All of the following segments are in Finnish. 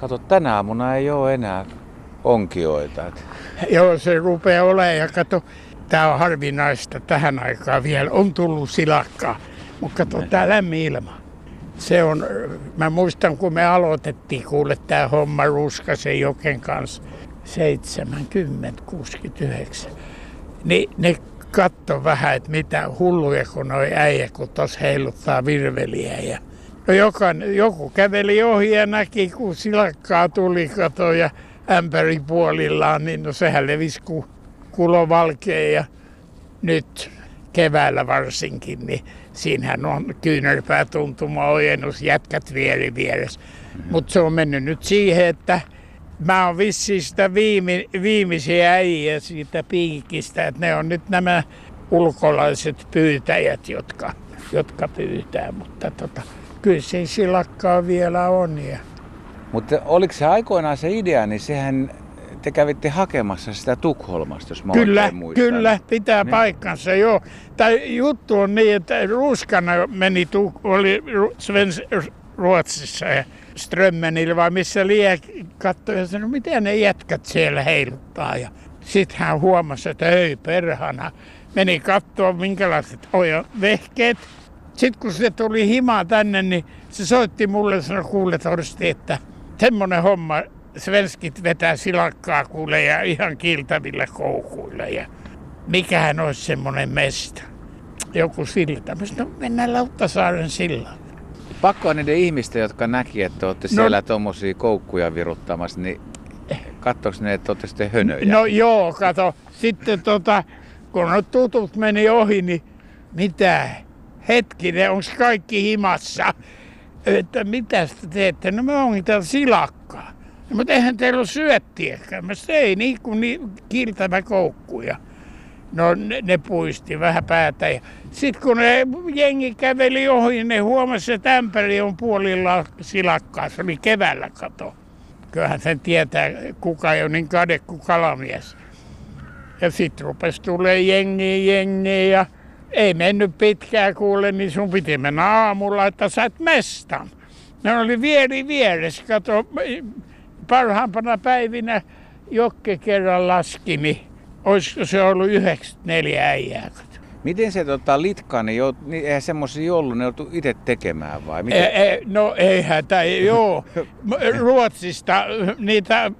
Kato, tänä aamuna ei ole enää onkioita. Joo, se rupeaa olemaan ja kato, tämä on harvinaista tähän aikaan vielä. On tullut silakkaa, mutta kato, tämä lämmin ilma. Se on, mä muistan kun me aloitettiin kuule tämä homma Ruskasen Joken kanssa 70, 69. Niin ne katto vähän, että mitä hulluja kun noi äijä, kun tos heiluttaa virveliä. Ja no jokan, joku käveli ohi ja näki, kun silakkaa tuli kato ja ämpäri puolillaan, niin no sehän levisi kuin kulovalkea ja nyt keväällä varsinkin, niin siinähän on kyynärpää tuntuma ojennus, jätkät vieri vieressä. Mm-hmm. Mutta se on mennyt nyt siihen, että mä oon vissiin sitä viime, viimeisiä äijä siitä piikistä, että ne on nyt nämä ulkolaiset pyytäjät, jotka, jotka pyytää, mutta tota, kyllä se silakkaa vielä on. Ja... Mutta oliko se aikoinaan se idea, niin sehän te kävitte hakemassa sitä Tukholmasta, jos mä Kyllä, kyllä, pitää niin. paikkansa, joo. Tämä juttu on niin, että Ruskana meni, oli Svens, Ruotsissa ja Strömmenillä vai missä lie katsoi ja sanoi, miten ne jätkät siellä heiluttaa. Ja sitten hän huomasi, että ei perhana. Meni katsoa minkälaiset oja vehkeet. Sitten kun se tuli himaa tänne, niin se soitti mulle ja sanoi, kuule Torsti, että semmoinen homma, svenskit vetää silakkaa kuule ja ihan kiiltävillä koukuilla. Ja mikähän olisi semmoinen mesta. Joku silta. Mä sanoin, no mennään Lauttasaaren sillaan. Pakko on niiden ihmisten, jotka näki, että olette no, siellä tuommoisia koukkuja viruttamassa, niin katsoiko ne, että olette sitten hönöjä? No joo, kato. Sitten tota, kun no tutut meni ohi, niin mitä? Hetkinen, onko kaikki himassa? Että mitä te teette? No me onkin täällä silakkaa. No, mutta eihän teillä ole syöttiäkään. Mä ei niin kuin niin kiiltävä koukkuja. No ne, ne puisti vähän päätä. Ja sitten kun ne jengi käveli ohi, ne huomasi, että ämpäri on puolilla silakkaa. Se oli keväällä kato. Kyllähän sen tietää, kuka ei ole niin kade kuin kalamies. Ja sitten rupesi tulee jengi, jengi ja ei mennyt pitkään kuule, niin sun piti mennä aamulla, että sä et mestan. Ne oli vieri vieressä, kato, parhaimpana päivinä Jokke kerran laski, niin olisiko se ollut 94 äijää. Miten se tota, litka, niin, jout, niin eihän semmoisia ollut, ne joutu itse tekemään vai? Miten? E, e, no eihän, tai joo. Ruotsista niitä,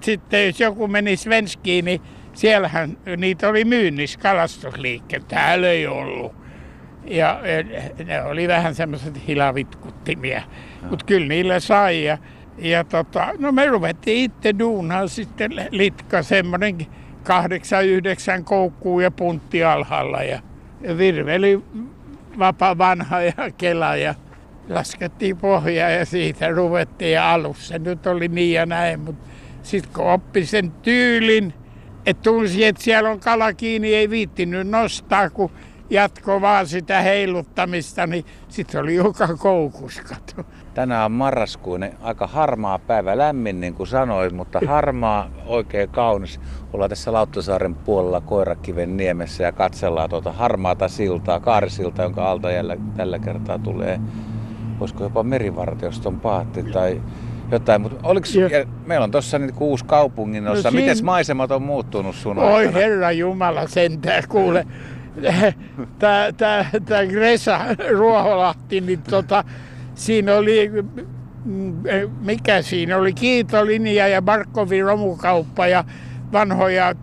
sitten jos joku meni Svenskiin, niin siellähän niitä oli myynnissä kalastusliikkeellä. Täällä ei ollut. Ja ne oli vähän semmoiset hilavitkuttimia. Mutta kyllä niillä sai. Ja, ja tota, no me ruvettiin itse duunaan sitten litka semmoinen kahdeksan, yhdeksän koukkuu ja puntti alhaalla ja virveli vapa vanha ja kela ja laskettiin pohjaa ja siitä ruvettiin ja alussa nyt oli niin ja näin, mutta sitten kun oppi sen tyylin, että tunsi, että siellä on kala kiinni, ei viittinyt nostaa, kun jatko vaan sitä heiluttamista, niin sitten oli joka koukus, kato. Tänään on marraskuun, aika harmaa päivä, lämmin niin kuin sanoit, mutta harmaa, oikein kaunis. Ollaan tässä Lauttasaaren puolella Koirakiven niemessä ja katsellaan tuota harmaata siltaa, kaarisilta, jonka alta jällä, tällä kertaa tulee, voisiko jopa merivartioston paatti tai jotain, mutta oliko, ja, meillä on tuossa niin uusi kaupungin osa. No siinä... Miten maisemat on muuttunut sun Oi aikana? herra Jumala sentään, kuule. Tämä Gresa Ruoholahti, niin tota, siinä oli, mm, mikä siinä oli, kiitolinja ja Markkovin romukauppa ja vanhoja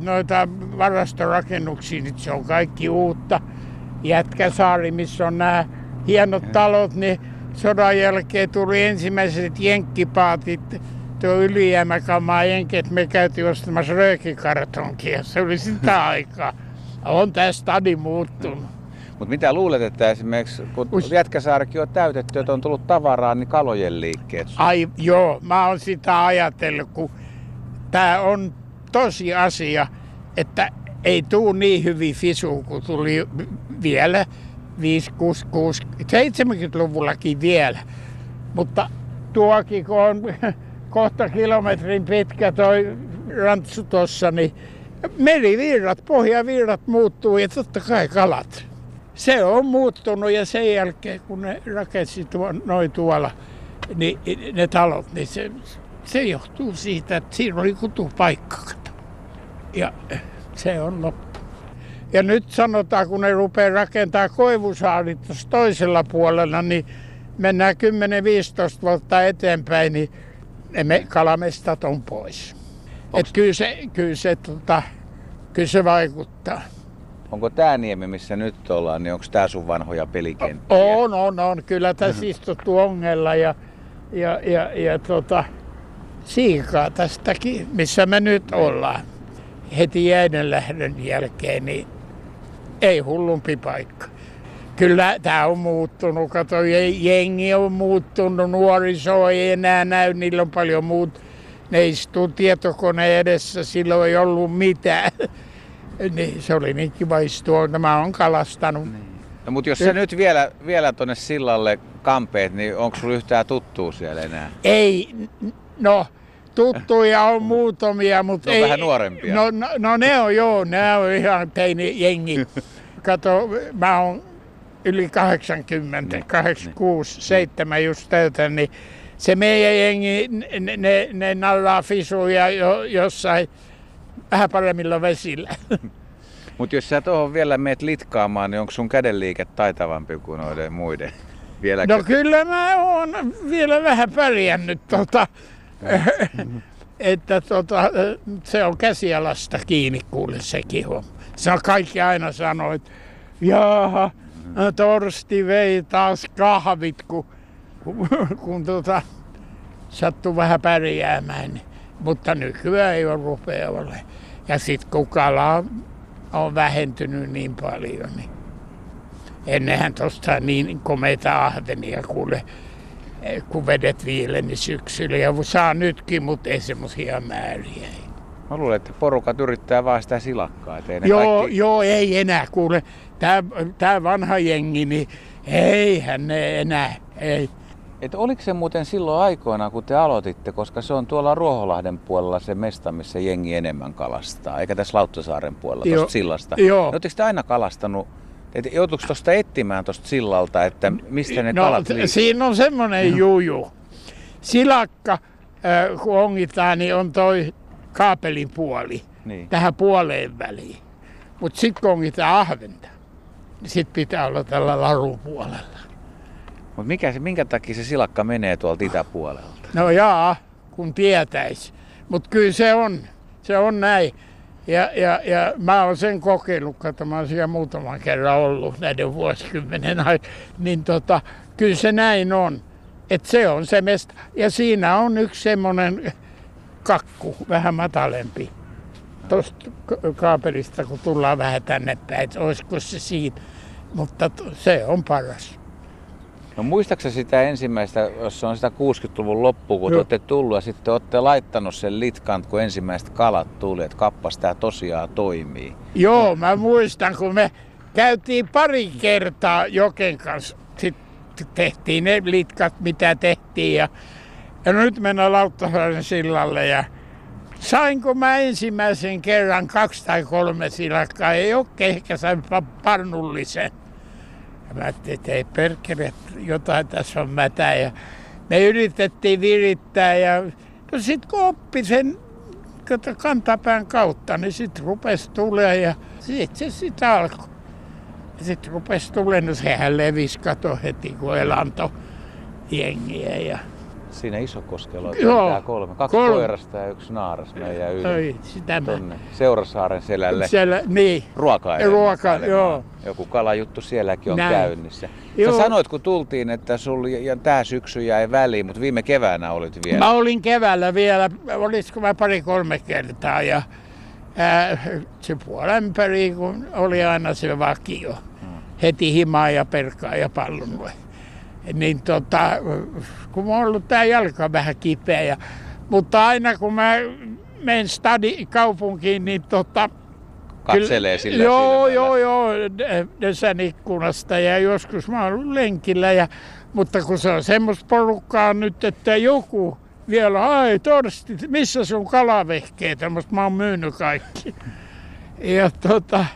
noita varastorakennuksia, nyt se on kaikki uutta. Jätkäsaari, missä on nämä hienot talot, niin sodan jälkeen tuli ensimmäiset jenkkipaatit, tuo ylijäämäkamaa jenket, me käytiin ostamassa röökikartonkia, se oli sitä aikaa. On tämä stadi muuttunut. Mutta mitä luulet, että esimerkiksi kun Us... Jätkäsaarikin on täytetty, että on tullut tavaraa, niin kalojen liikkeet? Ai joo, mä oon sitä ajatellut, kun tämä on tosi asia, että ei tuu niin hyvin fisu kuin tuli vielä 5, 6, 6, 70-luvullakin vielä. Mutta tuokin, kun on kohta kilometrin pitkä toi rantsu tuossa, niin merivirrat, pohjavirrat muuttuu ja totta kai kalat. Se on muuttunut ja sen jälkeen kun ne rakensi tuo, noin tuolla niin ne talot, niin se, se johtuu siitä, että siinä oli kutupaikka. Ja se on loppu. Ja nyt sanotaan, kun ne rupeaa rakentaa koivusaarit tuossa toisella puolella, niin mennään 10-15 vuotta eteenpäin, niin ne me kalamestat on pois. Et kyllä se, kyllä, se, tota, kyllä se vaikuttaa. Onko tämä niemi, missä nyt ollaan, niin onko tämä sun vanhoja pelikenttiä? On, on, on. Kyllä tässä istuttu ongella ja, ja, ja, ja tota, siikaa tästäkin, missä me nyt ollaan. Heti jäiden lähdön jälkeen, niin ei hullumpi paikka. Kyllä tämä on muuttunut. Kato, jengi on muuttunut, nuoriso ei enää näy, niillä on paljon muut. Ne istuu tietokoneen edessä, silloin ei ollut mitään. niin, se oli niin kiva istua, mä oon kalastanut. Niin. No, mutta jos sä nyt vielä, vielä tuonne sillalle kampeet, niin onko sulla yhtään tuttuu siellä enää? Ei, no tuttuja on muutamia, mutta ei. vähän nuorempia. No, no, no ne on joo, ne on ihan teini jengi. Kato, mä oon yli 80, 86, 7 just täytän, niin se meidän jengi, ne, ne, ne nallaa fisuja jo, jossain vähän paremmilla vesillä. Mutta jos sä tuohon vielä meet litkaamaan, niin onko sun kädenliike taitavampi kuin noiden muiden? Vieläkö? No kyllä mä oon vielä vähän pärjännyt tota, että tota, se on käsialasta kiinni kuule sekin on. Se on kaikki aina sanoo, että jaha, Torsti vei taas kahvit, kun, kun, tota, sattui vähän pärjäämään. Mutta nykyään ei ole rupea ole. Ja sitten kun kala on vähentynyt niin paljon, niin ennenhän tuosta niin komeita ahvenia kuule, kun vedet viileni syksyllä. Ja saa nytkin, mutta ei semmoisia määriä. Mä luulen, että porukat yrittää vaan sitä silakkaa. Ei joo, kaikki... joo, ei enää kuule. Tämä, tämä vanha jengi, niin eihän ne enää, ei. Et oliko se muuten silloin aikoina, kun te aloititte, koska se on tuolla Ruoholahden puolella se mesta, missä jengi enemmän kalastaa, eikä tässä Lauttasaaren puolella tuosta sillasta. Joo. Oletteko te aina kalastanut et joutuiko tuosta etsimään tuosta sillalta, että mistä ne no, kalat liikkuu? Siinä on semmoinen juju. Silakka, kun ongitaan, niin on toi kaapelin puoli niin. tähän puoleen väliin. Mutta sitten kun ongitaan ahventa, niin sitten pitää olla tällä larupuolella. Mutta mikä se, minkä takia se silakka menee tuolta itäpuolelta? No jaa, kun tietäisi. Mutta kyllä se on, se on näin. Ja, ja, ja mä oon sen kokeillut, että mä oon siellä muutaman kerran ollut näiden vuosikymmenen aikana. Niin tota, kyllä se näin on. Että se on se mesta. Ja siinä on yksi semmoinen kakku, vähän matalempi. Tuosta kaapelista, kun tullaan vähän tänne päin, olisiko se siitä. Mutta se on paras. No muistaaksä sitä ensimmäistä, jos on sitä 60-luvun loppu, kun te olette tullut ja sitten olette laittanut sen litkan, kun ensimmäiset kalat tuli, että kappas tämä tosiaan toimii. Joo, mä muistan, kun me käytiin pari kertaa Joken kanssa, sitten tehtiin ne litkat, mitä tehtiin ja, ja nyt mennään Lauttasaaren sillalle ja sainko mä ensimmäisen kerran kaksi tai kolme silakkaa, ei ole ehkä sain parnullisen. Mä ajattelin, että ei perkele, jotain tässä on mätä. Ja me yritettiin virittää ja no sit kun oppi sen kantapään kautta, niin sitten rupesi tulee ja sitten se sitten alkoi. Sitten rupesi tulemaan, no sehän levisi kato heti kun elanto jengiä. Ja Siinä Isokoskella on Joo, kolme. Kaksi kolme. koirasta ja yksi naaras meidän yli. Oi, sitä Tonne Seurasaaren selälle. Siellä, niin. Ruoka Ruoka, joo. Joku kalajuttu sielläkin on Näin. käynnissä. Joo. Sä sanoit, kun tultiin, että sul ja tää syksy jäi väliin, mutta viime keväänä olit vielä. Mä olin keväällä vielä, olisiko mä pari-kolme kertaa ja ää, se puolen peri, kun oli aina se vakio. Hmm. Heti himaa ja perkaa ja pallon niin tota, kun mulla on ollut tää jalka vähän kipeä. Ja, mutta aina kun mä menen stadi kaupunkiin, niin tota, Katselee sillä Joo, joo, joo, desän ikkunasta ja joskus mä oon lenkillä. Ja, mutta kun se on semmoista porukkaa nyt, että joku vielä, ai Torsti, missä sun kalavehkeet, tämmöistä mä oon myynyt kaikki. Ja tota,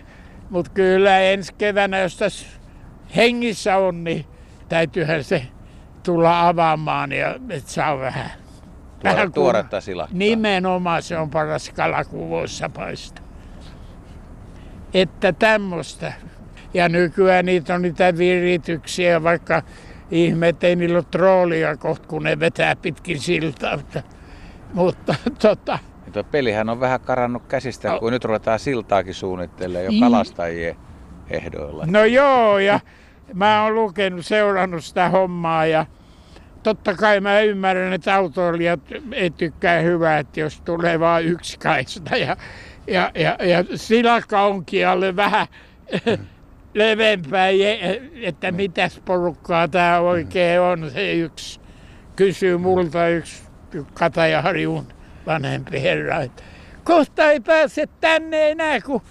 mutta kyllä ensi keväänä, jos tässä hengissä on, niin täytyyhän se tulla avaamaan ja et saa vähän. Tuore, Vähän tuoretta silakkaa. Nimenomaan se on paras kala, kun voissa paistaa. Että tämmöistä. Ja nykyään niitä on niitä virityksiä, vaikka ihmeet ei niillä ole troolia kohta, kun ne vetää pitkin siltaa. Mutta, mutta tota, Ja tuo pelihän on vähän karannut käsistä, kun nyt ruvetaan siltaakin suunnittelemaan jo Mm. kalastajien ehdoilla. No joo, ja mä oon lukenut, seurannut sitä hommaa ja totta kai mä ymmärrän, että autoilijat ei tykkää hyvää, että jos tulee vain yksi kaista ja, ja, ja, ja silakka onkin alle vähän levempää, je- että mitäs porukkaa tämä oikein on. Se yksi kysyy multa yksi Katajaharjun vanhempi herra, että kohta ei pääse tänne enää, kun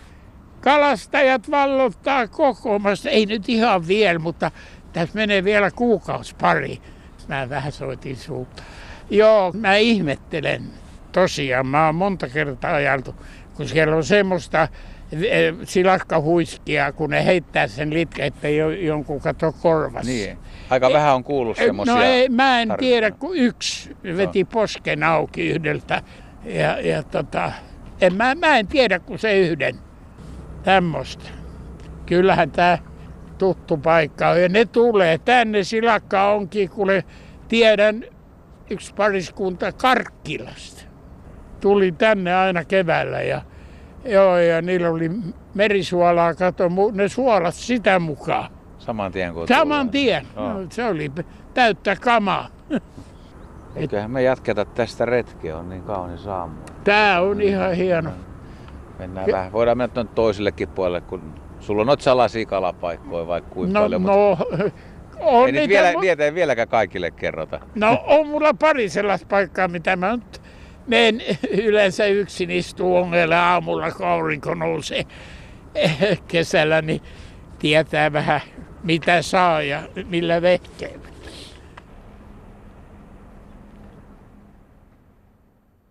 kalastajat vallottaa kokoomassa. Ei nyt ihan vielä, mutta tässä menee vielä kuukausi pari. Mä vähän soitin suuta. Joo, mä ihmettelen. Tosiaan, mä oon monta kertaa ajaltu, kun siellä on semmoista eh, silakkahuiskia, kun ne heittää sen litkä, jo- jonkun kato korvassa. Niin. Aika vähän on kuullut semmoisia. No ei, mä en tarinoita. tiedä, kun yksi veti posken auki yhdeltä. Ja, ja tota, en, mä, mä en tiedä, kun se yhden. Tämmöistä. Kyllähän tämä tuttu paikka on. Ja ne tulee tänne, silakka onkin, kun tiedän yksi pariskunta Karkkilasta. Tuli tänne aina keväällä ja Joo, ja niillä oli merisuolaa, kato, ne suolat sitä mukaan. Saman tien kuin Saman tien. No, se oli täyttä kamaa. Eiköhän me jatketa tästä retkeä, on niin kaunis aamu. Tää on ihan hieno. Mennään Ja- vähän. Voidaan mennä tuonne toisellekin puolelle, kun sulla on noita salaisia kalapaikkoja vaikka kuinka No, paljon. mutta no, on ei niitä, vielä, mu- niitä ei vieläkään kaikille kerrota. no on mulla pari sellaista paikkaa, mitä mä nyt menen yleensä yksin istuu ongelle aamulla, kun aurinko nousee kesällä, niin tietää vähän mitä saa ja millä vehkeellä.